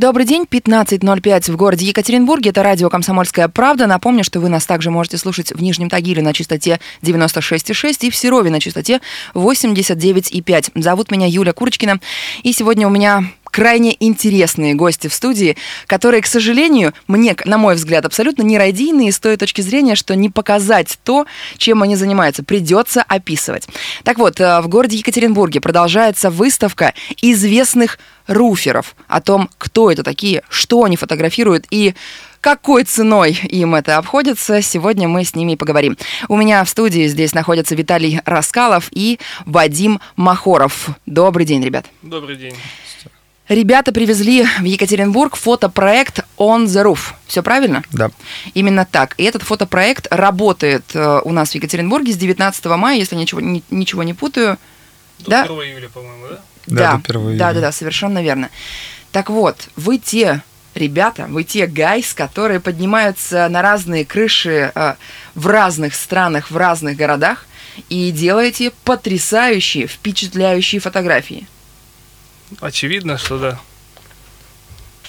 Добрый день, 15.05 в городе Екатеринбурге. Это радио «Комсомольская правда». Напомню, что вы нас также можете слушать в Нижнем Тагиле на частоте 96,6 и в Серове на частоте 89,5. Зовут меня Юля Курочкина. И сегодня у меня крайне интересные гости в студии, которые, к сожалению, мне, на мой взгляд, абсолютно нерадийные с той точки зрения, что не показать то, чем они занимаются, придется описывать. Так вот, э, в городе Екатеринбурге продолжается выставка известных руферов о том, кто это такие, что они фотографируют и какой ценой им это обходится, сегодня мы с ними поговорим. У меня в студии здесь находятся Виталий Раскалов и Вадим Махоров. Добрый день, ребят. Добрый день. Ребята привезли в Екатеринбург фотопроект On the Roof. Все правильно? Да. Именно так. И этот фотопроект работает э, у нас в Екатеринбурге с 19 мая, если ничего, ни- ничего не путаю. До Да? 1 июля, по-моему, да? Да, до 1 да, июля. да, да, совершенно верно. Так вот, вы те ребята, вы те гайс, которые поднимаются на разные крыши э, в разных странах, в разных городах и делаете потрясающие, впечатляющие фотографии. Очевидно, что да.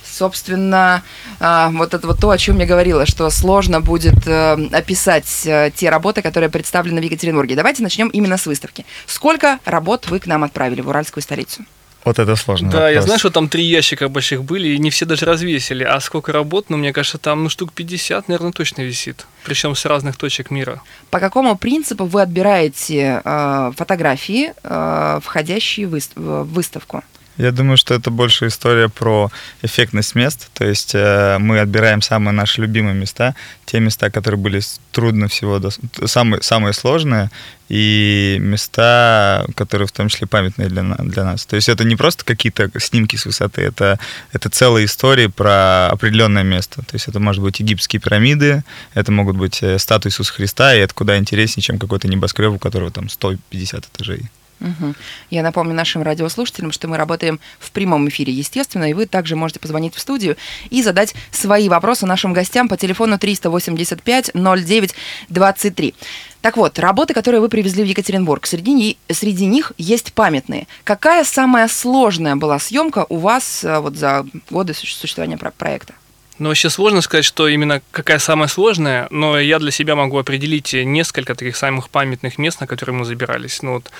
Собственно, а, вот это вот то, о чем я говорила, что сложно будет э, описать э, те работы, которые представлены в Екатеринбурге. Давайте начнем именно с выставки. Сколько работ вы к нам отправили в Уральскую столицу? Вот это сложный да, я вопрос. знаю, что там три ящика больших были, и не все даже развесили. А сколько работ, ну, мне кажется, там, ну, штук 50, наверное, точно висит. Причем с разных точек мира. По какому принципу вы отбираете э, фотографии, э, входящие в выставку? Я думаю, что это больше история про эффектность мест. То есть э, мы отбираем самые наши любимые места, те места, которые были трудно всего, т- самые, самые сложные, и места, которые в том числе памятные для, для нас. То есть это не просто какие-то снимки с высоты, это, это целая история про определенное место. То есть это может быть египетские пирамиды, это могут быть э, статуи Иисуса Христа, и это куда интереснее, чем какой-то небоскреб, у которого там 150 этажей. Мгм. Я напомню нашим радиослушателям, что мы работаем в прямом эфире, естественно, и вы также можете позвонить в студию и задать свои вопросы нашим гостям по телефону 385-09-23. Так вот, работы, которые вы привезли в Екатеринбург, среди, среди них есть памятные. Какая самая сложная была съемка у вас э, вот за годы суще- существования про- проекта? Ну, вообще сложно сказать, что именно какая самая сложная, но я для себя могу определить несколько таких самых памятных мест, на которые мы забирались. Ну, вот,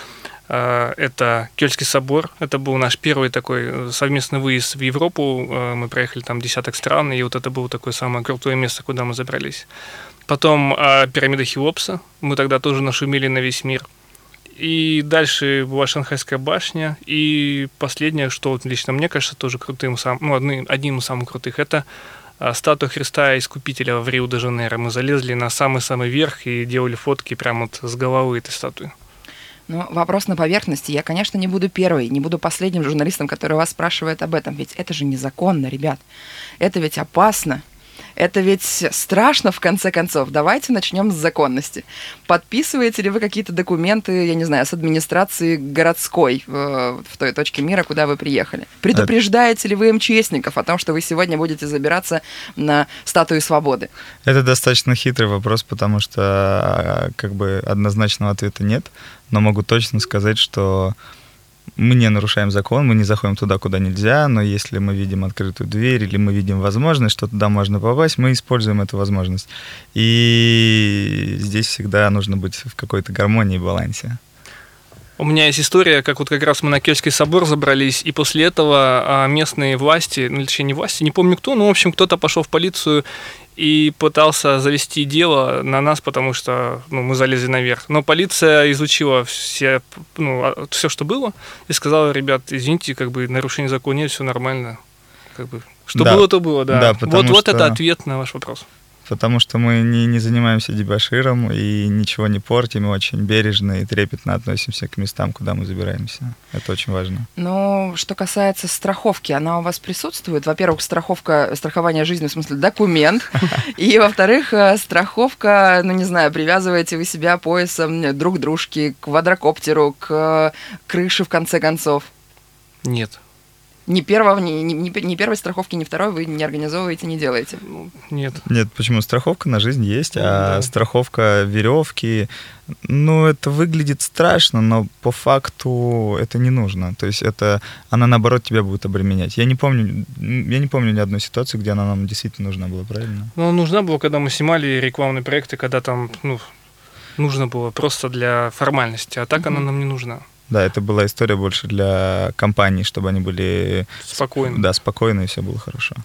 это Кёльский собор, это был наш первый такой э, совместный выезд в Европу, Э, мы проехали там десяток стран, и вот это было такое самое крутое место, куда мы забрались. Потом э, пирамида Хеопса, мы тогда тоже нашумели на весь мир. И дальше была Шанхайская башня. И последнее, что вот лично мне кажется тоже крутым, ну, одним, из самых крутых, это а, статуя Христа Искупителя в Рио-де-Жанейро. Мы залезли на самый-самый верх и делали фотки прямо вот с головы этой статуи. Ну, вопрос на поверхности. Я, конечно, не буду первой, не буду последним журналистом, который вас спрашивает об этом. Ведь это же незаконно, ребят. Это ведь опасно. Это ведь страшно, в конце концов. Давайте начнем с законности. Подписываете ли вы какие-то документы, я не знаю, с администрации городской э, в той точке мира, куда вы приехали? Предупреждаете ли вы МЧСников о том, что вы сегодня будете забираться на статую свободы? Это достаточно хитрый вопрос, потому что а, как бы однозначного ответа нет, но могу точно сказать, что мы не нарушаем закон, мы не заходим туда, куда нельзя, но если мы видим открытую дверь или мы видим возможность, что туда можно попасть, мы используем эту возможность. И здесь всегда нужно быть в какой-то гармонии и балансе. У меня есть история, как вот как раз мы на Кельский собор забрались, и после этого а, местные власти, ну, точнее, не власти, не помню кто, но, в общем, кто-то пошел в полицию и пытался завести дело на нас, потому что ну, мы залезли наверх. Но полиция изучила все, ну, все, что было, и сказала, ребят, извините, как бы нарушение закона нет, все нормально. Как бы, что Да. было, то было, да. Да, вот потому вот это что- ответ на ваш вопрос. Потому что мы не, не занимаемся дебаширом и ничего не портим, очень бережно и трепетно относимся к местам, куда мы забираемся. Это очень важно. Но что касается страховки, она у вас присутствует? Во-первых, страховка, страхование жизни, в смысле документ, и, во-вторых, э, страховка, ну, не знаю, привязываете вы себя поясом друг к дружке, к квадрокоптеру, к крыше, в конце концов? Нет. Ни, первого, ни, ни, ни первой страховки, ни второй вы не организовываете, не делаете? Ну, нет. Нет, почему? Страховка на жизнь есть, а Да. страховка веревки, ну, это выглядит страшно, но по факту это не нужно. То есть это, она наоборот тебя будет обременять. Я не помню, я не помню ни одной ситуации, где она нам действительно нужна была, правильно? Ну, нужна была, когда мы снимали рекламные проекты, когда там, ну, нужно было просто для формальности, а так она нам не нужна. Да, это была история больше для компаний, чтобы они были Спокойно. да, спокойны и все было хорошо.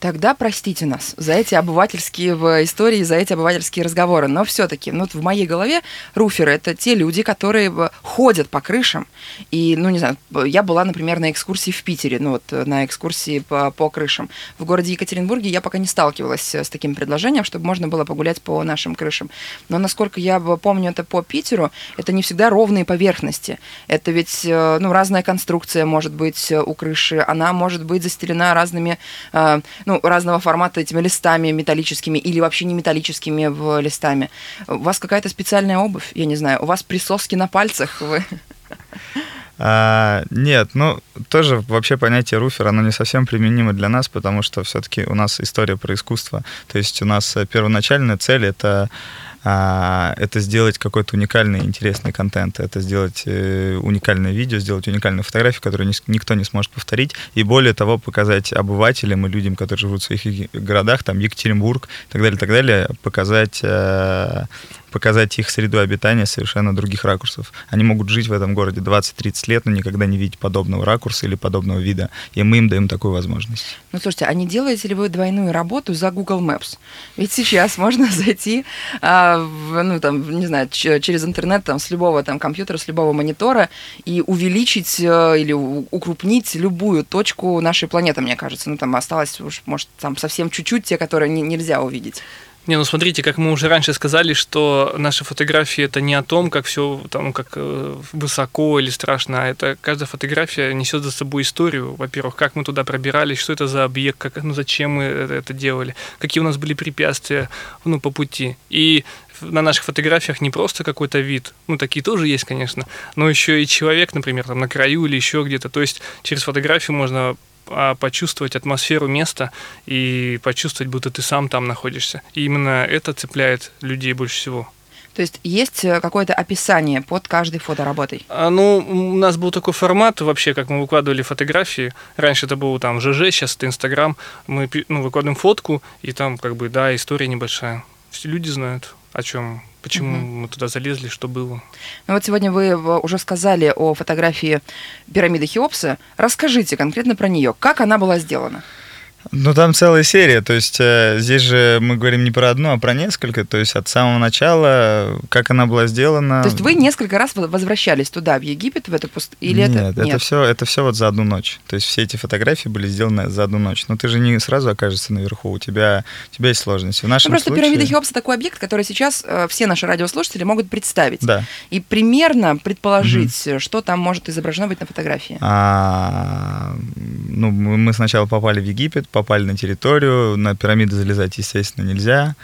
Тогда простите нас за эти обывательские в истории, за эти обывательские разговоры. Но все-таки, ну, вот в моей голове руферы это те люди, которые ходят по крышам. И, ну, не знаю, я была, например, на экскурсии в Питере, ну, вот на экскурсии по, по крышам. В городе Екатеринбурге я пока не сталкивалась с таким предложением, чтобы можно было погулять по нашим крышам. Но насколько я помню это по Питеру, это не всегда ровные поверхности. Это ведь, э, ну, разная конструкция может быть э, у крыши, она может быть застелена разными, э, ну, разного формата этими листами металлическими или вообще не металлическими в листами. У вас какая-то специальная обувь, я не знаю, у вас присоски на пальцах, вы... А, нет, ну, тоже вообще понятие руфер, оно не совсем применимо для нас, потому что все-таки у нас история про искусство. То есть у нас э, первоначальная цель это это сделать какой-то уникальный, интересный контент, это сделать э, уникальное видео, сделать уникальную фотографию, которую ни- никто не сможет повторить, и более того, показать обывателям и людям, которые живут в своих городах, там Екатеринбург и так далее, так далее, показать э, показать их среду обитания совершенно других ракурсов. Они могут жить в этом городе 20-30 лет, но никогда не видеть подобного ракурса или подобного вида. И мы им даем такую возможность. Ну, слушайте, а не делаете ли вы двойную работу за Google Maps? Ведь сейчас можно зайти, а, в, ну, там, не знаю, через интернет, там, с любого там компьютера, с любого монитора и увеличить э, или укрупнить любую точку нашей планеты, мне кажется. Ну, там осталось уж, может, там совсем чуть-чуть те, которые не- нельзя увидеть. Не, ну смотрите, как мы уже раньше сказали, что наши фотографии это не о том, как все там как э, высоко или страшно, а это каждая фотография несет за собой историю. Во-первых, как мы туда пробирались, что это за объект, как, ну зачем мы это, это делали, какие у нас были препятствия ну, по пути. И на наших фотографиях не просто какой-то вид, ну такие тоже есть, конечно, но еще и человек, например, там на краю или еще где-то. То есть через фотографию можно почувствовать атмосферу места и почувствовать, будто ты сам там находишься. И именно это цепляет людей больше всего. То есть есть э, какое-то описание под каждой фотоработой. А, ну, у нас был такой формат вообще, как мы выкладывали фотографии. Раньше это был там ЖЖ, сейчас это Инстаграм. Мы ну, выкладываем фотку, и там как бы, да, история небольшая. Все люди знают, о чем, почему Мгм. мы туда залезли, что было. Ну вот сегодня вы уже сказали о фотографии пирамиды Хеопса. Расскажите конкретно про нее. Как она была сделана? Ну, там целая серия, то есть э, здесь же мы говорим не про одну, а про несколько, то есть от самого начала, как она была сделана. То есть вы несколько раз возвращались туда, в Египет, в эту пустыню? Или Нет, это... это все, это все вот за одну ночь. То есть все эти фотографии были сделаны за одну ночь. Но ты же не сразу окажешься наверху, у тебя, у тебя есть сложности. В Ну, нашем просто случае... пирамида Хеопса такой объект, который сейчас э, все наши радиослушатели могут представить. Да. И примерно предположить, э, что там может изображено быть на фотографии. А, ну, мы сначала попали в Египет, попали на территорию, на пирамиды залезать, естественно, нельзя.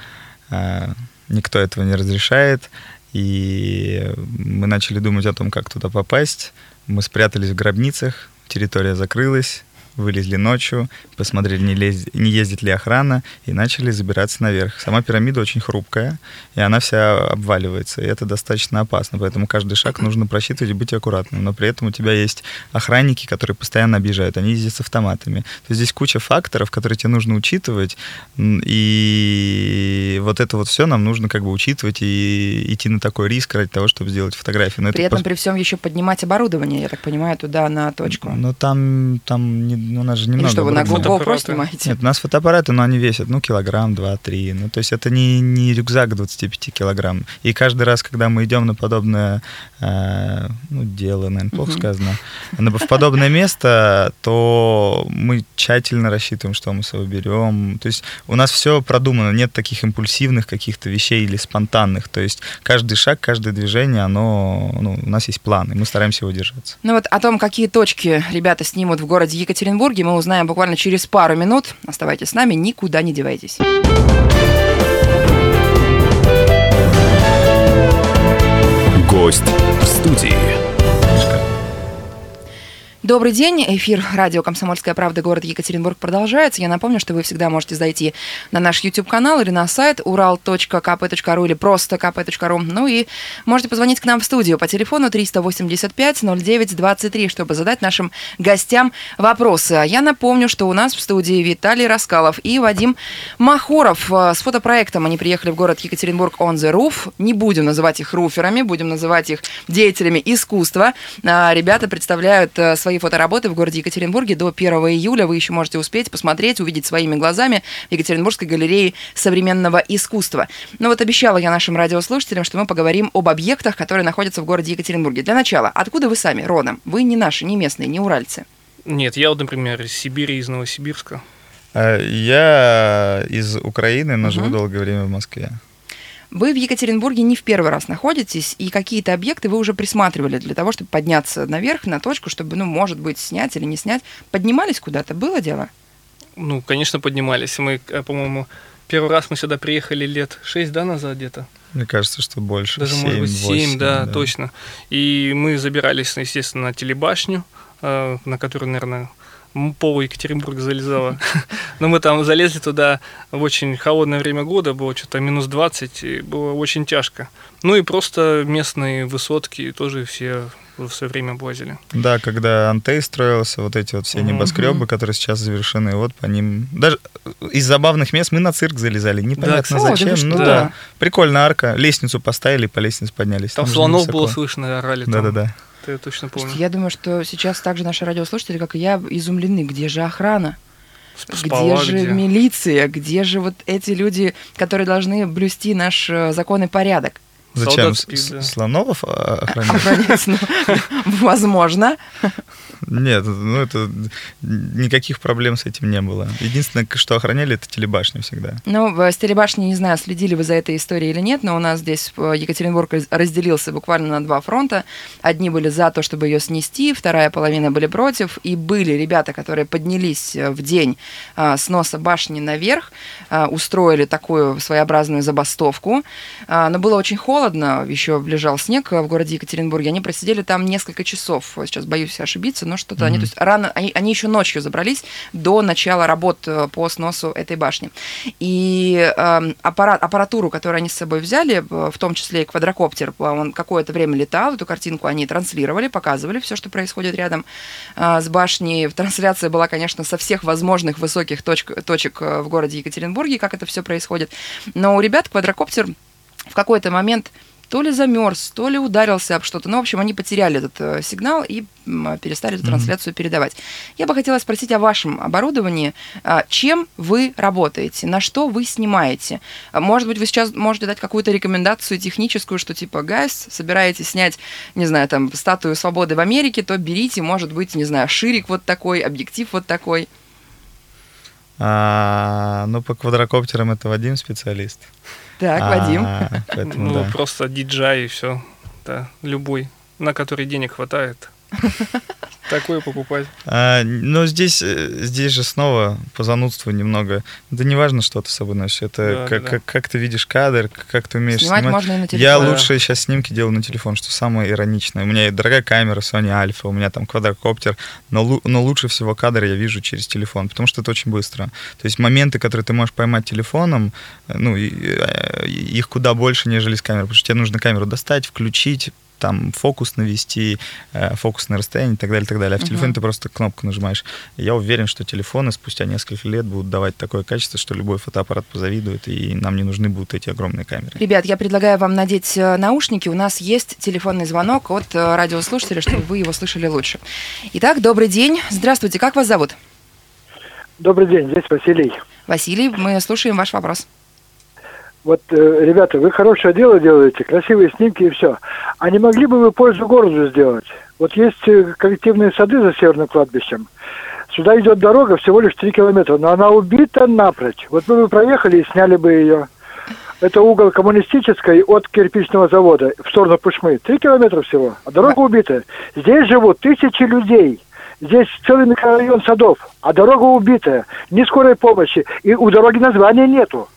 А, никто этого не разрешает. И мы начали думать о том, как туда попасть. Мы спрятались в гробницах, территория закрылась, вылезли ночью, посмотрели, не, лез- не ездит ли охрана, и начали забираться наверх. Сама пирамида очень хрупкая, и она вся обваливается, и это достаточно опасно, поэтому каждый шаг нужно просчитывать и быть аккуратным. Но при этом у тебя есть охранники, которые постоянно объезжают, они ездят с автоматами. То есть здесь куча факторов, которые тебе нужно учитывать, и вот это вот все нам нужно как бы учитывать и идти на такой риск ради того, чтобы сделать фотографию. Но При это этом пос- при всем еще поднимать оборудование, я так понимаю, туда на точку. но там, там не, у нас же Или немного... что, вы на. GoPro снимаете? Нет, у нас фотоаппараты, но они весят, ну, килограмм, два, три. Ну, то есть это не, не рюкзак 25 килограмм. И каждый раз, когда мы идем на подобное, э, ну, дело, наверное, плохо сказано, на- в подобное место, то мы тщательно рассчитываем, что мы с собой берем. То есть у нас все продумано, нет таких импульсивных каких-то вещей или спонтанных. То есть каждый шаг, каждое движение, оно, ну, у нас есть план, и мы стараемся его держаться. Ну вот о том, какие точки ребята снимут в городе Екатеринбурге, мы узнаем буквально через пару минут. Оставайтесь с нами, никуда не девайтесь. Гость в студии. Добрый день. Эфир радио «Комсомольская правда» город Екатеринбург продолжается. Я напомню, что вы всегда можете зайти на наш YouTube-канал или на сайт ural.kp.ru или просто kp.ru. Ну и можете позвонить к нам в студию по телефону 385-09-23, чтобы задать нашим гостям вопросы. А я напомню, что у нас в студии Виталий Раскалов и Вадим Махоров э, с фотопроектом. Они приехали в город Екатеринбург on the roof. Не будем называть их руферами, будем называть их деятелями искусства. А, Ребята представляют э, свои фотоработы в городе Екатеринбурге до 1 июля. Вы еще можете успеть посмотреть, увидеть своими глазами в Екатеринбургской галерее современного искусства. Но вот обещала я нашим радиослушателям, что мы поговорим об объектах, которые находятся в городе Екатеринбурге. Для начала, откуда вы сами родом? Вы не наши, не местные, не уральцы. Нет, я вот, например, из Сибири, из Новосибирска. Э, Я из Украины, но Мгм. живу долгое время в Москве. Вы в Екатеринбурге не в первый раз находитесь, и какие-то объекты вы уже присматривали для того, чтобы подняться наверх на точку, чтобы, ну, может быть, снять или не снять. Поднимались куда-то? Было дело? Ну, конечно, поднимались. Мы, э, по-моему, первый раз мы сюда приехали лет шесть, да, назад где-то? Мне кажется, что больше. Даже, может быть, семь, 7, восемь, да, точно. И мы забирались, естественно, на телебашню, э, на которую, наверное, пол Екатеринбурга залезала. Но мы там залезли туда в очень холодное время года, было что-то минус 20, и было очень тяжко. Ну и просто местные высотки тоже все в свое время облазили. Да, когда Антей строился, вот эти вот все небоскребы, которые сейчас завершены, вот по ним... Даже из забавных мест мы на цирк залезали, непонятно. О, да зачем. вы ну что? да, прикольная арка, лестницу поставили, по лестнице поднялись. Там же слонов было слышно, орали там. Да-да-да. Это я точно помню. Слушайте, я думаю, что сейчас также наши радиослушатели, как и я, изумлены. Где же охрана? Сп- Где спала же милиция? Где же вот эти люди, которые должны блюсти наш э, закон и порядок? Зачем? Солдат спит, С- да. Слонов охранять? Охранять, ну, возможно. Нет, ну это никаких проблем с этим не было. Единственное, что охраняли, это телебашню всегда. Ну, в Стеребашне, не знаю, следили вы за этой историей или нет, но у нас здесь э, Екатеринбург раз- разделился буквально на два фронта. Одни были за то, чтобы ее снести, вторая половина были против. И были ребята, которые поднялись э, в день а, сноса башни наверх, устроили такую своеобразную забастовку. Но было очень холодно, еще лежал снег э, в городе Екатеринбурге. Они просидели там несколько часов. Сейчас боюсь ошибиться, но что-то они, то есть рано, они, они еще ночью забрались до начала работ э, по сносу этой башни. И эм, аппарат, аппаратуру, которую они с собой взяли, э, в том числе и квадрокоптер, э, он какое-то время летал, эту картинку они транслировали, показывали все, что происходит рядом э, с башней. Трансляция была, конечно, со всех возможных высоких точек, точек э, в городе Екатеринбурге, как это все происходит. Но у ребят квадрокоптер в какой-то момент то ли замерз, то ли ударился об что-то. Ну, в общем, они потеряли этот э, сигнал и м, перестали эту Мгм. трансляцию передавать. Я бы хотела спросить о вашем оборудовании. А, Чем вы работаете? На что вы снимаете? А, Может быть, вы сейчас можете дать какую-то рекомендацию техническую, что типа, гайс, собираетесь снять, не знаю, там, статую свободы в Америке, то берите, может быть, не знаю, ширик вот такой, объектив вот такой. А, ну, по квадрокоптерам это Вадим специалист. Так, А, Вадим. Поэтому, Ну, да. просто диджей и все. Да, любой, на который денег хватает. Такое покупать. А, но здесь, э, здесь же снова по занудству немного. Да не важно, что ты с собой носишь. Это Да, как, да. как, как ты видишь кадр, как ты умеешь Снимать снимать. можно и на телефон. Я Да. лучше сейчас снимки делаю на телефон, что самое ироничное. У меня и дорогая камера Sony Alpha, у меня там квадрокоптер, но, но лучше всего кадр я вижу через телефон, потому что это очень быстро. То есть моменты, которые ты можешь поймать телефоном, э, ну, э, их куда больше, нежели с камерой, потому что тебе нужно камеру достать, включить, там фокус навести, э, фокусное расстояние и так далее, и так далее. А в Мгм. телефоне ты просто кнопку нажимаешь. Я уверен, что телефоны спустя несколько лет будут давать такое качество, что любой фотоаппарат позавидует, и нам не нужны будут эти огромные камеры. Ребят, я предлагаю вам надеть э, наушники. У нас есть телефонный звонок от э, радиослушателя, чтобы вы его слышали лучше. Итак, добрый день. Здравствуйте, как вас зовут? Добрый день, здесь Василий. Василий, мы слушаем ваш вопрос. Вот, э, ребята, вы хорошее дело делаете, красивые снимки и все. А не могли бы вы пользу городу сделать? Вот есть э, коллективные сады за Северным кладбищем. Сюда идет дорога всего лишь 3 километра, но она убита напрочь. Вот вы бы проехали и сняли бы ее. Это угол коммунистической от кирпичного завода в сторону Пушмы. Три километра всего, а дорога убита. Здесь живут тысячи людей. Здесь целый микрорайон садов, а дорога убитая. Ни скорой помощи. И у дороги названия нету.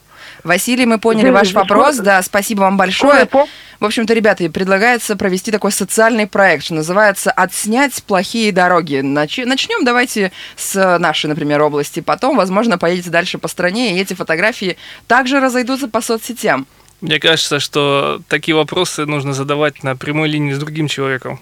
Василий, мы поняли ваш вопрос. Да, спасибо вам большое. В общем-то, ребята, предлагается провести такой социальный проект, что называется «Отснять плохие дороги». Нач- Начнем давайте с нашей, например, области. Потом, возможно, поедете дальше по стране, и эти фотографии также разойдутся по соцсетям. Мне кажется, что такие вопросы нужно задавать на прямой линии с другим человеком.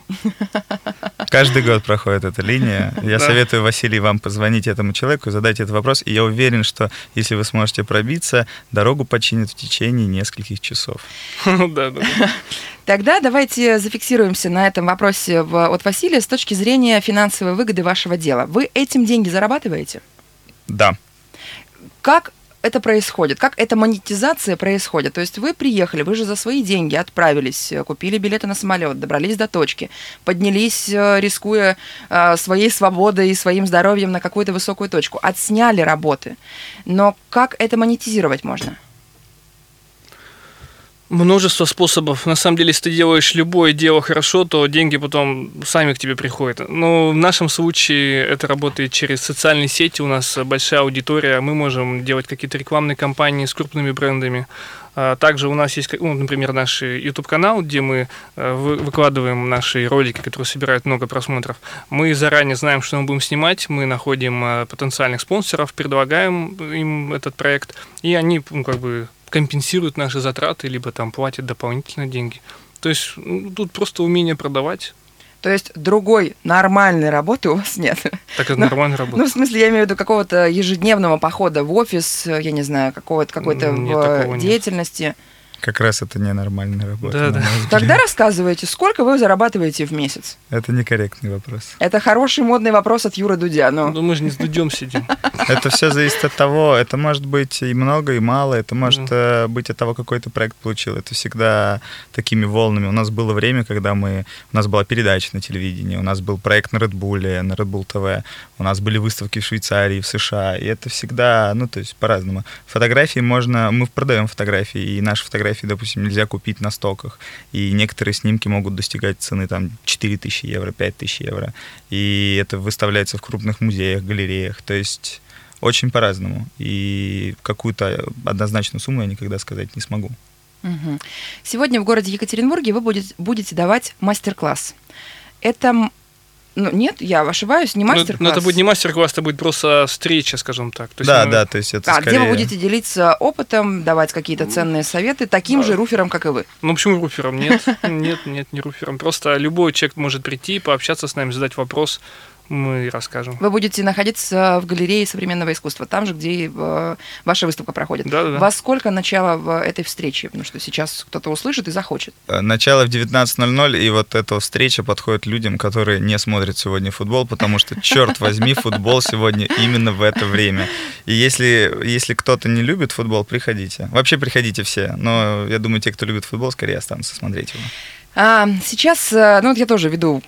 Каждый год проходит эта линия. Я Да. советую, Василий, вам позвонить этому человеку, задать этот вопрос. И я уверен, что если вы сможете пробиться, дорогу починят в течение нескольких часов. Да, да. да. Тогда давайте зафиксируемся на этом вопросе от Василия с точки зрения финансовой выгоды вашего дела. Вы этим деньги зарабатываете? Да. Как это происходит? Как эта монетизация происходит? То есть вы приехали, вы же за свои деньги отправились, э, купили билеты на самолет, добрались до точки, поднялись, э, рискуя э, своей свободой и своим здоровьем на какую-то высокую точку, отсняли работы. Но как это монетизировать можно? Множество способов. На самом деле, если ты делаешь любое дело хорошо, то деньги потом сами к тебе приходят. Но в нашем случае это работает через социальные сети. У нас большая аудитория. Мы можем делать какие-то рекламные кампании с крупными брендами. А Также у нас есть, ну, например, наш YouTube-канал, где мы э, вы- выкладываем наши ролики, которые собирают много просмотров. Мы заранее знаем, что мы будем снимать, мы находим э, потенциальных спонсоров, предлагаем им этот проект, и они ну, как бы компенсируют наши затраты, либо там платят дополнительные деньги. То есть ну, тут просто умение продавать. То есть другой нормальной работы у вас нет? Так это Ну, нормально Ну, работает. в смысле, я имею в виду какого-то ежедневного похода в офис, я не знаю, какого-то какой-то Нет, такого нет. Как раз это ненормальная работа. Да, на да. Тогда рассказывайте, сколько вы зарабатываете в месяц? Это некорректный вопрос. Это хороший модный вопрос от Юры Дудя. Ну, Ну, мы же не с дудем сидим. Это все зависит от того, это может быть и много, и мало, это может э, быть от того, какой ты проект получил. Это всегда такими волнами. У нас было время, когда мы... У нас была передача на телевидении, у нас был проект на Red Bull, на Red Bull TV, у нас были выставки в Швейцарии, в США, и это всегда, ну, то есть по-разному. Фотографии можно... Мы продаем фотографии, и наши фотографии, допустим, нельзя купить на стоках, и некоторые снимки могут достигать цены там 4000 евро, 5000 евро, и это выставляется в крупных музеях, галереях, то есть очень по-разному. И какую-то однозначную сумму я никогда сказать не смогу. Сегодня в городе Екатеринбурге вы будете давать мастер-класс. Это... Ну, нет, я ошибаюсь, не Ну, мастер-класс. Но это будет не мастер-класс, это будет просто встреча, скажем так. То есть да, мы- да, то есть это А, скорее... где вы будете делиться опытом, давать какие-то ценные советы таким же руферам, как и вы? Ну почему руфером? Нет, нет, нет, не руфером. Просто любой человек может прийти, пообщаться с нами, задать вопрос, мы расскажем. Вы будете находиться в галерее современного искусства, там же, где и, э, ваша выставка проходит. Да-да-да. Во сколько начало в этой встрече? Потому что сейчас кто-то услышит и захочет. Э, Начало в 19.00, и вот эта встреча подходит людям, которые не смотрят сегодня футбол, потому что, черт возьми, футбол сегодня именно в это время. И если, если кто-то не любит футбол, приходите. Вообще приходите все, но я думаю, те, кто любит футбол, скорее останутся смотреть его. А, сейчас, э, ну вот я тоже веду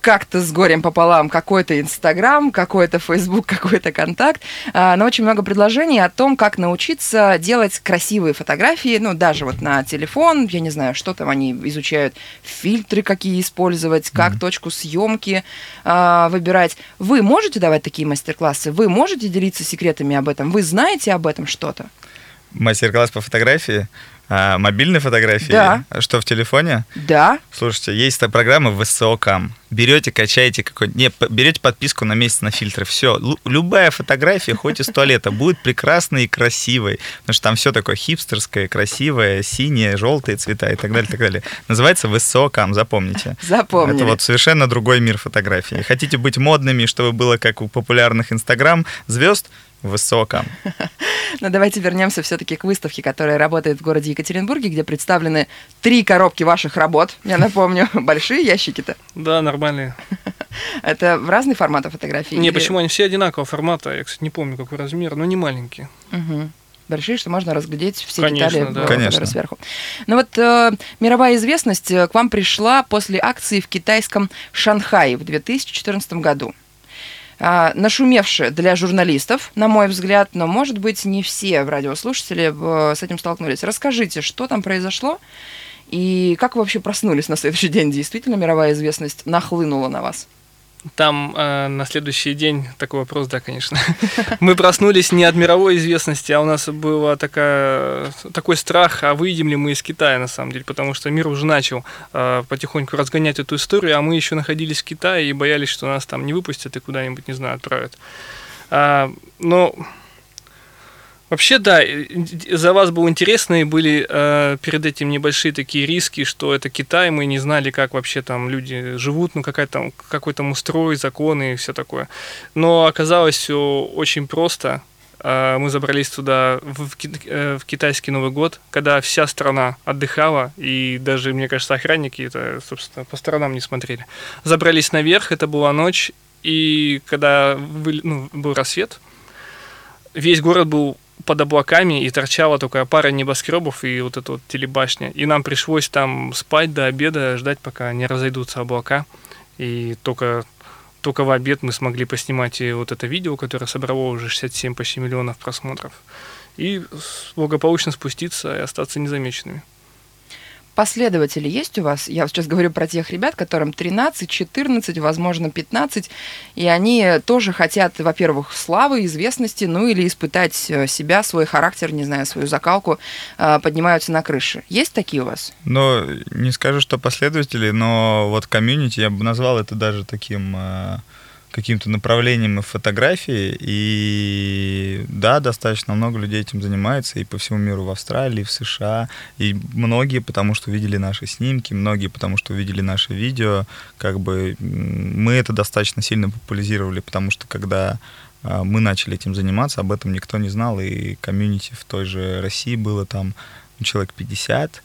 как-то с горем пополам какой-то Инстаграм, какой-то Фейсбук, какой-то контакт, а, но очень много предложений о том, как научиться делать красивые фотографии, ну, даже вот на телефон, я не знаю, что там они изучают, фильтры какие использовать, как точку съемки а, выбирать. Вы можете давать такие мастер-классы? Вы можете делиться секретами об этом? Вы знаете об этом что-то? Мастер-класс по фотографии, а, мобильной фотографии, Да. что в телефоне? Да? Слушайте, есть та программа VSO.cam. Берете, качаете какой не, берете подписку на месяц на фильтры. Все, любая фотография, хоть из туалета, будет прекрасной и красивой. Потому что там все такое хипстерское, красивое, синее, желтые цвета и так далее, так далее. Называется VSO.cam, запомните. Запомнили. Это вот совершенно другой мир фотографии. Хотите быть модными, чтобы было как у популярных инстаграм звезд, высоком. Но давайте вернемся все-таки к выставке, которая работает в городе Екатеринбурге, где представлены три коробки ваших работ. Я напомню, большие ящики-то. Да, нормальные. Это в разные форматы фотографии? Не, или- почему они все одинакового формата? Я, кстати, не помню, какой размер, но не маленькие. Большие, что можно разглядеть все Конечно, детали да. Конечно. сверху. Ну вот э, мировая известность э, к вам пришла после акции в китайском Шанхае в 2014 году. А, нашумевшая для журналистов, на мой взгляд, но, может быть, не все радиослушатели с этим столкнулись. Расскажите, что там произошло и как вы вообще проснулись на следующий день? Действительно мировая известность нахлынула на вас? Там э, на следующий день такой вопрос, да, конечно. Мы проснулись не от мировой известности, а у нас был такой страх, а выйдем ли мы из Китая, на самом деле, потому что мир уже начал э, потихоньку разгонять эту историю, а мы еще находились в Китае и боялись, что нас там не выпустят и куда-нибудь, не знаю, отправят. А, но Вообще, да, за вас было интересно, и были э, перед этим небольшие такие риски, что это Китай, мы не знали, как вообще там люди живут, ну какая там, какой там устрой, законы и все такое. Но оказалось все очень просто. Э, мы забрались туда в, в э, в китайский Новый год, когда вся страна отдыхала, и даже, мне кажется, охранники это, собственно, по сторонам не смотрели. Забрались наверх, это была ночь, и когда вы- ну, был рассвет, весь город был под облаками, и торчала только пара небоскребов и вот эта вот телебашня. И нам пришлось там спать до обеда, ждать, пока не разойдутся облака. И только, только в обед мы смогли поснимать и вот это видео, которое собрало уже 67 почти миллионов просмотров. И благополучно спуститься и остаться незамеченными. Последователи есть у вас? Я сейчас говорю про тех ребят, которым 13, 14, возможно, 15, и они тоже хотят, во-первых, славы, известности, ну или испытать э, себя, свой характер, не знаю, свою закалку, э, поднимаются на крыши. Есть такие у вас? Но не скажу, что последователи, но вот комьюнити, я бы назвал это даже таким э, каким-то направлением и фотографии. И да, достаточно много людей этим занимается и по всему миру, в Австралии, в США. И многие потому, что видели наши снимки, многие потому, что видели наше видео. Как бы мы это достаточно сильно популяризировали, потому что когда а, мы начали этим заниматься, об этом никто не знал, и комьюнити в той же России было там ну, человек 50,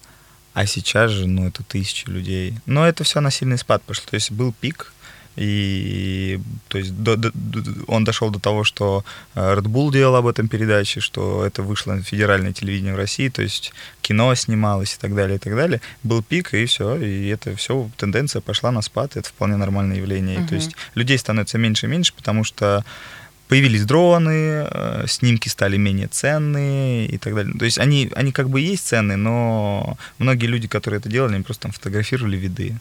а сейчас же, ну, это тысячи людей. Но это все на сильный спад пошло. То есть был пик, и то есть до- до- он дошел до того, что э, Red Bull делал об этом передачи, что это вышло на федеральное телевидение в России, то есть кино снималось и так далее, и так далее. Был пик, и все, и это все, тенденция пошла на спад, это вполне нормальное явление. Мгм. То есть людей становится меньше и меньше, потому что появились дроны, э, снимки стали менее ценные и так далее. То есть они, они как бы есть ценные, но многие люди, которые это делали, они просто там фотографировали виды.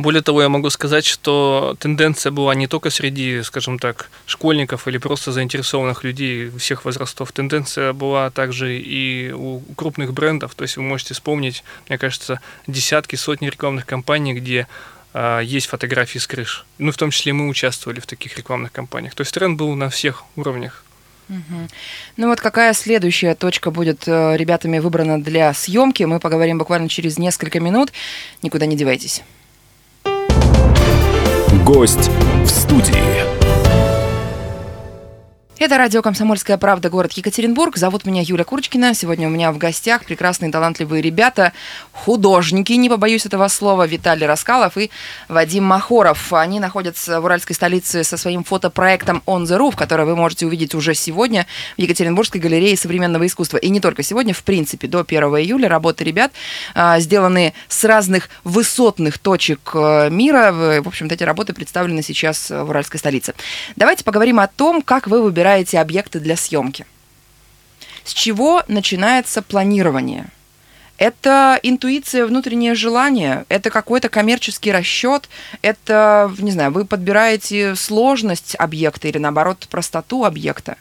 Более того, я могу сказать, что тенденция была не только среди, скажем так, школьников или просто заинтересованных людей всех возрастов. Тенденция была также и у крупных брендов. То есть вы можете вспомнить, мне кажется, десятки, сотни рекламных кампаний, где а, есть фотографии с крыш. Ну, в том числе мы участвовали в таких рекламных кампаниях. То есть тренд был на всех уровнях. Ну вот какая следующая точка будет э, ребятами выбрана для съемки, мы поговорим буквально через несколько минут. Никуда не девайтесь. Гость в студии. Это радио «Комсомольская правда», город Екатеринбург. Зовут меня Юля Курочкина. Сегодня у меня в гостях прекрасные талантливые ребята, художники, не побоюсь этого слова, Виталий Раскалов и Вадим Махоров. Они находятся в уральской столице со своим фотопроектом «On the Roof», который вы можете увидеть уже сегодня в Екатеринбургской галерее современного искусства. И не только сегодня, в принципе, до 1 июля работы ребят а, сделаны с разных высотных точек э, мира. В общем-то, эти работы представлены сейчас в уральской столице. Давайте поговорим о том, как вы выбираете объекты для съемки. С чего начинается планирование? Это интуиция, внутреннее желание, это какой-то коммерческий расчет, это, не знаю, вы подбираете сложность объекта или, наоборот, простоту объекта.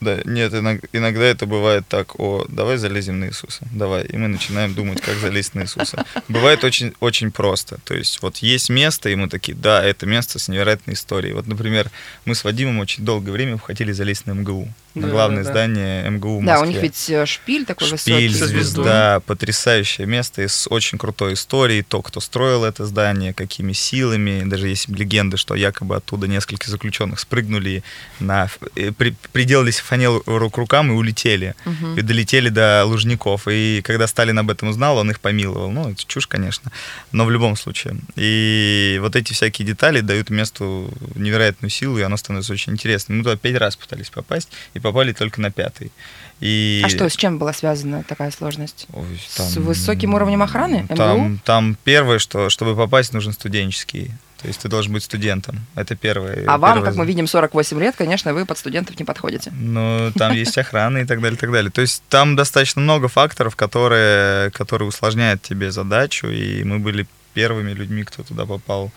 Да, нет, иног- иногда это бывает так, о, давай залезем на Иисуса, давай, и мы начинаем думать, как залезть на Иисуса. Бывает очень, очень просто, то есть вот есть место, и мы такие, да, это место с невероятной историей. Вот, например, мы с Вадимом очень долгое время хотели залезть на МГУ, Да, главное да, да. здание МГУ в Да, у Москве. них ведь э, шпиль такой Шпиль, высокий. Со звездой. звезда, потрясающее место и с очень крутой историей. То, кто строил это здание, какими силами. Даже есть легенды, что якобы оттуда несколько заключенных спрыгнули, на, при- приделались фанелу к рукам и улетели. Мгм. И долетели до Лужников. И когда Сталин об этом узнал, он их помиловал. Ну, это чушь, конечно, но в любом случае. И вот эти всякие детали дают месту невероятную силу, и оно становится очень интересным. Мы туда пять раз пытались попасть, и попали только на пятый. И... А что, с чем была связана такая сложность? Ой, С высоким уровнем охраны? МГУ? Там, там первое, что чтобы попасть, нужен студенческий. То есть ты должен быть студентом. Это первое. А вам, первое как мы видим, 48 лет, конечно, вы под студентов не подходите. Ну, там есть охрана и так далее, и так далее. То есть там достаточно много факторов, которые, которые усложняют тебе задачу, и мы были первыми людьми, кто туда попал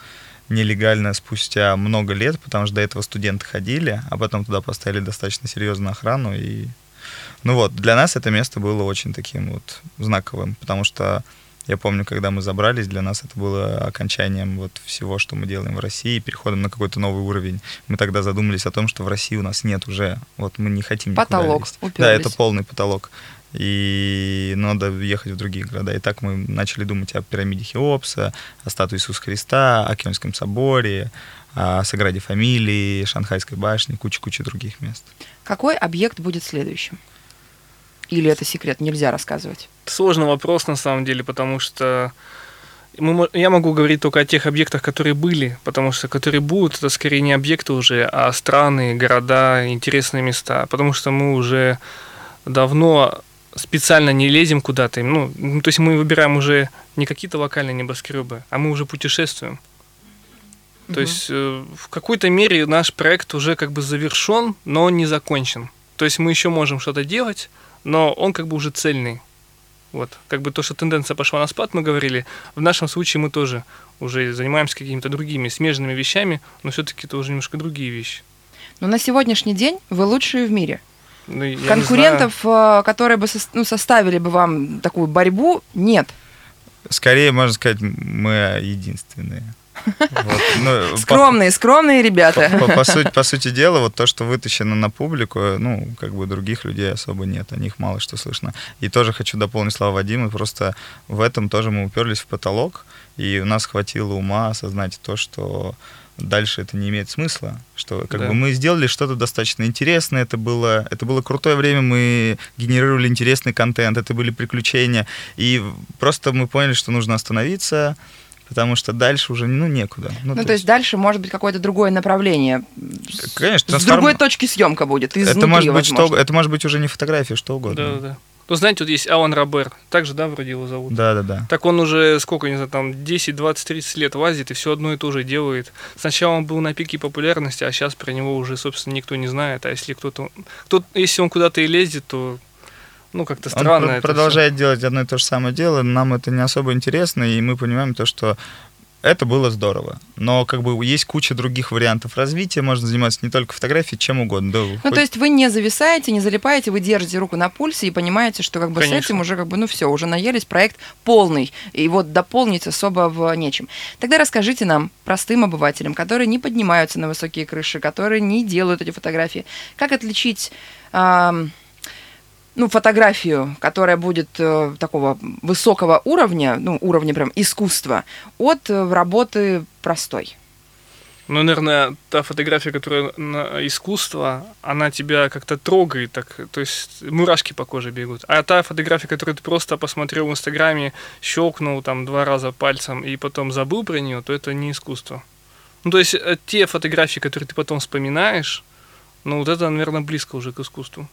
нелегально спустя много лет, потому что до этого студенты ходили, а потом туда поставили достаточно серьезную охрану, и ну вот, для нас это место было очень таким вот знаковым, потому что я помню, когда мы забрались, для нас это было окончанием вот всего, что мы делаем в России, переходом на какой-то новый уровень. Мы тогда задумались о том, что в России у нас нет уже, вот мы не хотим Потолок, лезть. уперлись. Да, это полный потолок. И надо ехать в другие города. И так мы начали думать о пирамиде Хеопса, о статуе Иисуса Христа, о Кёльнском соборе, о Саграде Фамилии, Шанхайской башне, куча-куча других мест. Какой объект будет следующим? Или это секрет, нельзя рассказывать? Сложный вопрос на самом деле, потому что мы я могу говорить только о тех объектах, которые были, потому что которые будут, это скорее не объекты уже, а страны, города, интересные места, потому что мы уже давно специально не лезем куда-то. Ну, ну, то есть мы выбираем уже не какие-то локальные небоскребы, а мы уже путешествуем. То Мгм. есть э, в какой-то мере наш проект уже как бы завершен, но он не закончен. То есть мы еще можем что-то делать, но он как бы уже цельный. Вот, как бы то, что тенденция пошла на спад, мы говорили, в нашем случае мы тоже уже занимаемся какими-то другими смежными вещами, но все-таки это уже немножко другие вещи. Но на сегодняшний день вы лучшие в мире. Ну, Конкурентов, э, которые бы ну, составили бы вам такую борьбу, нет. Скорее, можно сказать, мы единственные. Вот, ну, по- Скромные, скромные ребята. По, по- по сути, по сути дела, вот то, что вытащено на публику, ну, как бы других людей особо нет, о них мало что слышно. И тоже хочу дополнить слова Вадима, просто в этом тоже мы уперлись в потолок, и у нас хватило ума осознать то, что дальше это не имеет смысла, что как Да. бы мы сделали что-то достаточно интересное, это было, это было крутое время, мы генерировали интересный контент, это были приключения, и просто мы поняли, что нужно остановиться, потому что дальше уже, ну, некуда. Ну, то есть дальше может быть какое-то другое направление. С- Конечно, С трансформ- другой точки съемка будет. это изнутри, может быть что, это может быть уже не фотография, что Да, угодно. да. Ну, знаете, вот есть Алан Робер, так же, да, вроде его зовут? Да, да, да. Так он уже, сколько, не знаю, там, 10, 20, 30 лет лазит и все одно и то же делает. Сначала он был на пике популярности, а сейчас про него уже, собственно, никто не знает. А если кто-то... Кто, если он куда-то и лезет, то, ну, как-то Он странно про- это продолжает делать одно и то же самое дело, нам это не особо интересно, и мы понимаем то, что это было здорово. Но как бы есть куча других вариантов развития, можно заниматься не только фотографией, чем угодно. Да, Ну, хоть- то есть вы не зависаете, не залипаете, вы держите руку на пульсе и понимаете, что как бы с Конечно. этим уже как бы, ну все, уже наелись, проект полный, и вот дополнить особо в нечем. Тогда расскажите нам, простым обывателям, которые не поднимаются на высокие крыши, которые не делают эти фотографии, как отличить ам, ну, фотографию, которая будет э, такого высокого уровня, ну, уровня прям искусства, от э, работы простой. Ну, наверное, та фотография, которая на искусство, она тебя как-то трогает, так, то есть мурашки по коже бегут. А та фотография, которую ты просто посмотрел в Инстаграме, щелкнул там два раза пальцем и потом забыл про нее, то это не искусство. Ну, то есть э, те фотографии, которые ты потом вспоминаешь, ну, вот это, наверное, близко уже к искусству.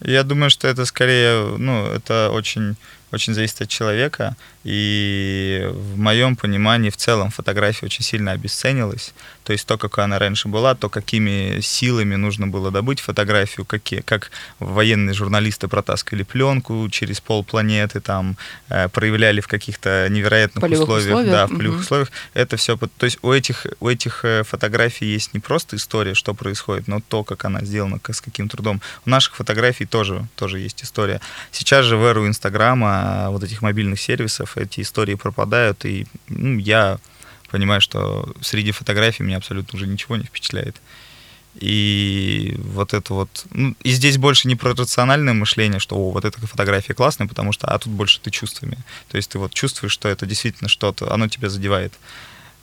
Я думаю, что это скорее, ну, это очень, очень зависит от человека. И в моем понимании в целом фотография очень сильно обесценилась. То есть то, какой она раньше была, то, какими силами нужно было добыть фотографию, какие, как военные журналисты протаскивали пленку через полпланеты, там, э, проявляли в каких-то невероятных Полевых условиях. условиях, Да, в полевых мгм. условиях. Это все, то есть у этих, у этих э, фотографий есть не просто история, что происходит, но то, как она сделана, как- с каким трудом. У наших фотографий тоже, тоже есть история. Сейчас же в эру Инстаграма, вот этих мобильных сервисов, эти истории пропадают, и ну, я понимаю, что среди фотографий меня абсолютно уже ничего не впечатляет. И вот это вот... Ну, и здесь больше не про рациональное мышление, что О, вот эта фотография классная, потому что... А тут больше ты чувствами. То есть ты вот чувствуешь, что это действительно что-то, оно тебя задевает.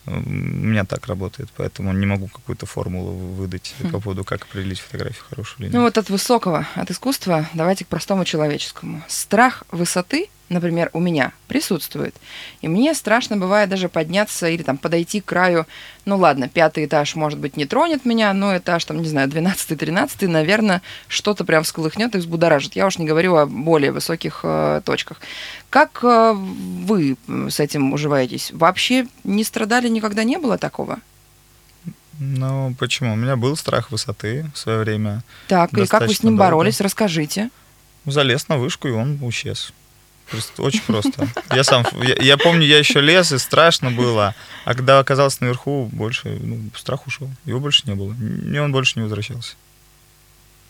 У меня так работает, поэтому не могу какую-то формулу выдать Хм. по поводу, как определить фотографию хорошую или нет. Ну вот от высокого, от искусства, давайте к простому человеческому. Страх высоты, например, у меня присутствует. И мне страшно бывает даже подняться или там подойти к краю, ну ладно, пятый этаж, может быть, не тронет меня, но этаж, там, не знаю, 12-13, наверное, что-то прям всколыхнет и взбудоражит. Я уж не говорю о более высоких э, точках. Как э, вы с этим уживаетесь? Вообще не страдали, никогда не было такого? Ну, почему? У меня был страх высоты в свое время. Так, и как вы с ним долго. боролись? Расскажите. Залез на вышку, и он исчез. Просто очень просто. Я сам, я, я помню, я еще лез, и страшно было. А когда оказался наверху, больше, ну, страх ушел. Его больше не было. И он больше не возвращался.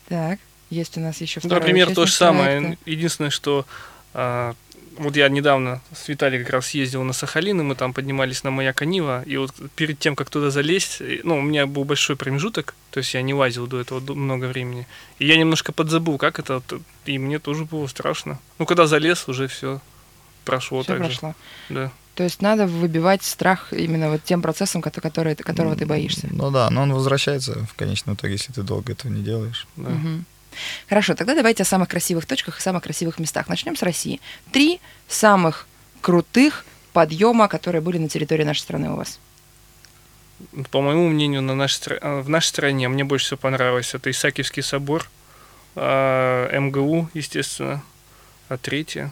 Так, есть у нас еще Ну, второй Например, то же самое. проекта. Единственное, что вот я недавно с Виталием как раз ездил на Сахалин, и мы там поднимались на маяк Анива, и вот перед тем, как туда залезть, ну, у меня был большой промежуток, то есть я не лазил до этого много времени, и я немножко подзабыл, как это, и мне тоже было страшно. Ну, когда залез, уже все прошло Всё так же. прошло. Да. То есть надо выбивать страх именно вот тем процессом, кото- который, которого ты боишься. Ну да, но он возвращается в конечном итоге, если ты долго этого не делаешь. да. Мгм. Хорошо, тогда давайте о самых красивых точках и самых красивых местах. Начнем с России. Три самых крутых подъема, которые были на территории нашей страны у вас. По моему мнению, на нашей, а, в нашей стране мне больше всего понравилось это Исаакиевский собор, а, МГУ, естественно, а третье,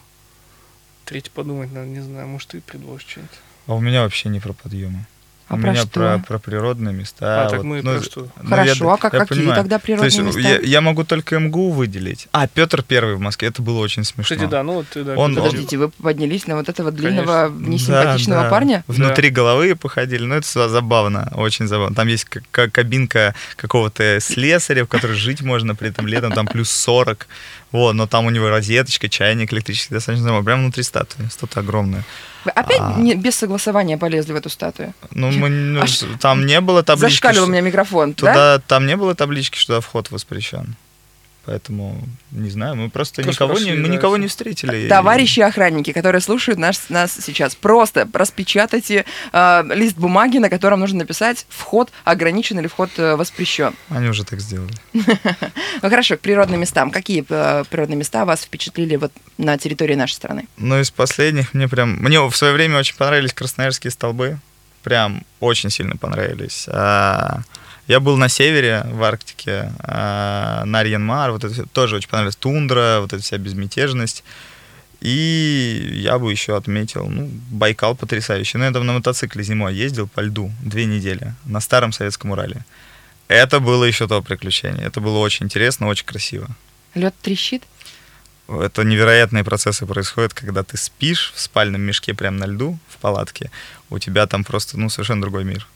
третье подумать надо, не знаю, может ты предложишь что-нибудь. А у меня вообще не про подъемы. А у про меня что? про, про природные места. А, так вот, мы ну, про что? ну, Хорошо, я- а как- я какие понимаю. тогда природные То есть места? Я, я могу только МГУ выделить. А, Петр Первый в Москве, это было очень смешно. Кстати, да, ну вот ты, да, Он- подожди. Подождите, вы поднялись на вот этого длинного, Конечно. несимпатичного Да, да. парня? Внутри головы походили. Ну, это за- забавно, очень забавно. Там есть кабинка какого-то слесаря, в которой жить можно при этом летом, там плюс 40. Вот, но там у него розеточка, чайник электрический, достаточно забавно. Прямо внутри статуи. Статуя огромная. Вы опять А. не- без согласования полезли в эту статую? Ну, мы, ну, Аж там не было таблички. Зашкалил у что- меня микрофон, да? Туда, там не было таблички, что вход воспрещен. Поэтому, не знаю, мы просто, Просто никого, не, мы никого не встретили. Товарищи охранники, которые слушают нас, нас сейчас, просто распечатайте э, лист бумаги, на котором нужно написать вход ограничен или вход э, воспрещен. Они уже так сделали. Ну хорошо, к природным местам. Какие э, природные места вас впечатлили вот на территории нашей страны? Но из последних мне прям... Мне в свое время очень понравились красноярские столбы. Прям очень сильно понравились. Я был на севере, в Арктике, а, Нарьян-Мар, вот это тоже очень понравилось. Тундра, вот эта вся безмятежность. И я бы еще отметил, ну, Байкал потрясающий. Ну, я там на мотоцикле зимой ездил по льду две недели на старом советском Урале. Это было еще то приключение. Это было очень интересно, очень красиво. Лед трещит? Это невероятные процессы происходят, когда ты спишь в спальном мешке прямо на льду в палатке. У тебя там просто, ну, совершенно другой мир.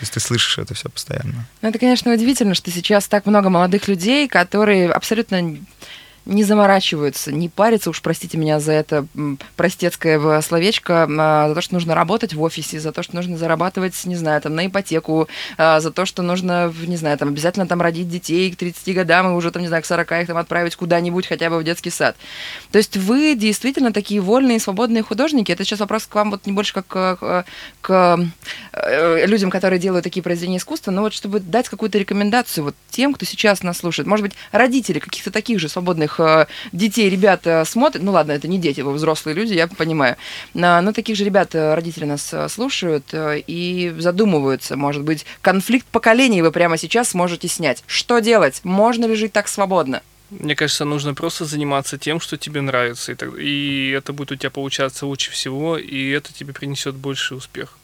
То есть ты слышишь это все постоянно. Ну, это, конечно, удивительно, что сейчас так много молодых людей, которые абсолютно не заморачиваются, не парятся, уж простите меня за это простецкое словечко, а, за то, что нужно работать в офисе, за то, что нужно зарабатывать, не знаю, там, на ипотеку, а, за то, что нужно, не знаю, там, обязательно там родить детей к 30 годам и уже, там, не знаю, к 40 их там отправить куда-нибудь, хотя бы в детский сад. То есть вы действительно такие вольные, свободные художники. Это сейчас вопрос к вам вот не больше как к, к, э, людям, которые делают такие произведения искусства, но вот чтобы дать какую-то рекомендацию вот тем, кто сейчас нас слушает. Может быть, родители каких-то таких же свободных э, детей, ребят смотрят. Ну ладно, это не дети, вы взрослые люди, я понимаю. Но, но таких же ребят э, родители нас э, слушают и задумываются. Может быть, конфликт поколений вы прямо сейчас сможете снять. Что делать? Можно ли жить так свободно? Мне кажется, нужно просто заниматься тем, что тебе нравится, и, и это будет у тебя получаться лучше всего, и это тебе принесет больший успех.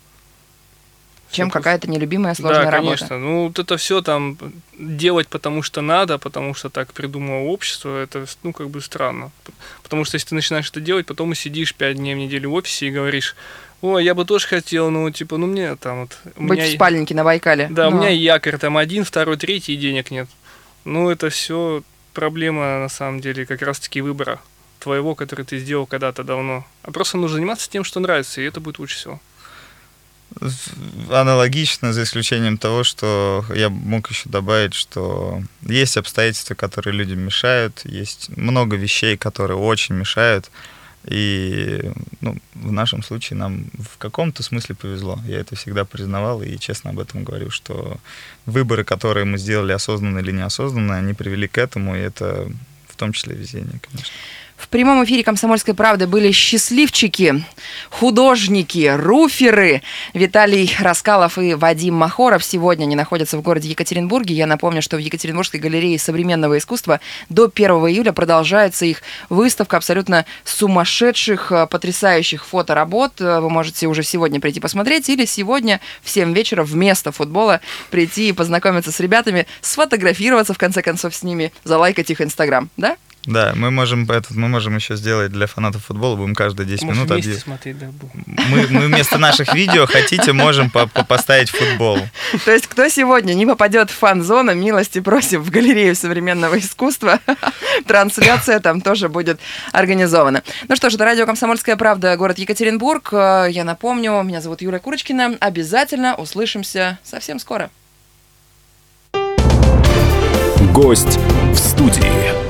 Чем какая-то нелюбимая сложная да, работа. конечно. Ну, вот это все там делать, потому что надо, потому что так придумало общество, это, ну, как бы странно. Потому что если ты начинаешь это делать, потом и сидишь пять дней в неделю в офисе и говоришь, о, я бы тоже хотел, ну, типа, ну, мне там вот... у Быть меня в спальнике на Байкале. Да, у Ну. меня якорь там один, второй, третий, и денег нет. Ну, это все проблема, на самом деле, как раз-таки выбора твоего, который ты сделал когда-то давно. А просто нужно заниматься тем, что нравится, и это будет лучше всего. Аналогично, за исключением того, что я мог еще добавить, что есть обстоятельства, которые людям мешают, есть много вещей, которые очень мешают. И ну, в нашем случае нам в каком-то смысле повезло. Я это всегда признавал и честно об этом говорю, что выборы, которые мы сделали, осознанно или неосознанно, они привели к этому, и это в том числе везение, конечно. В прямом эфире «Комсомольской правды» были счастливчики, художники, руферы. Виталий Раскалов и Вадим Махоров сегодня они находятся в городе Екатеринбурге. Я напомню, что в Екатеринбургской галерее современного искусства до 1 июля продолжается их выставка абсолютно сумасшедших, э, потрясающих фоторабот. Э, вы можете уже сегодня прийти посмотреть или сегодня в 7 вечера вместо футбола прийти и познакомиться с ребятами, сфотографироваться в конце концов с ними, залайкать их Инстаграм, да? Да, мы можем этот, мы можем еще сделать для фанатов футбола, будем каждые 10 Может, минут вместе объ- смотреть, да, будем. мы, мы вместо наших видео хотите, можем по- по- поставить футбол. То есть, кто сегодня не попадет в фан-зону, милости просим в галерею современного искусства. Трансляция там тоже будет организована. Ну что ж, это радио «Комсомольская правда», город Екатеринбург. Э, Я напомню, меня зовут Юлия Курочкина. Обязательно услышимся совсем скоро. Гость в студии.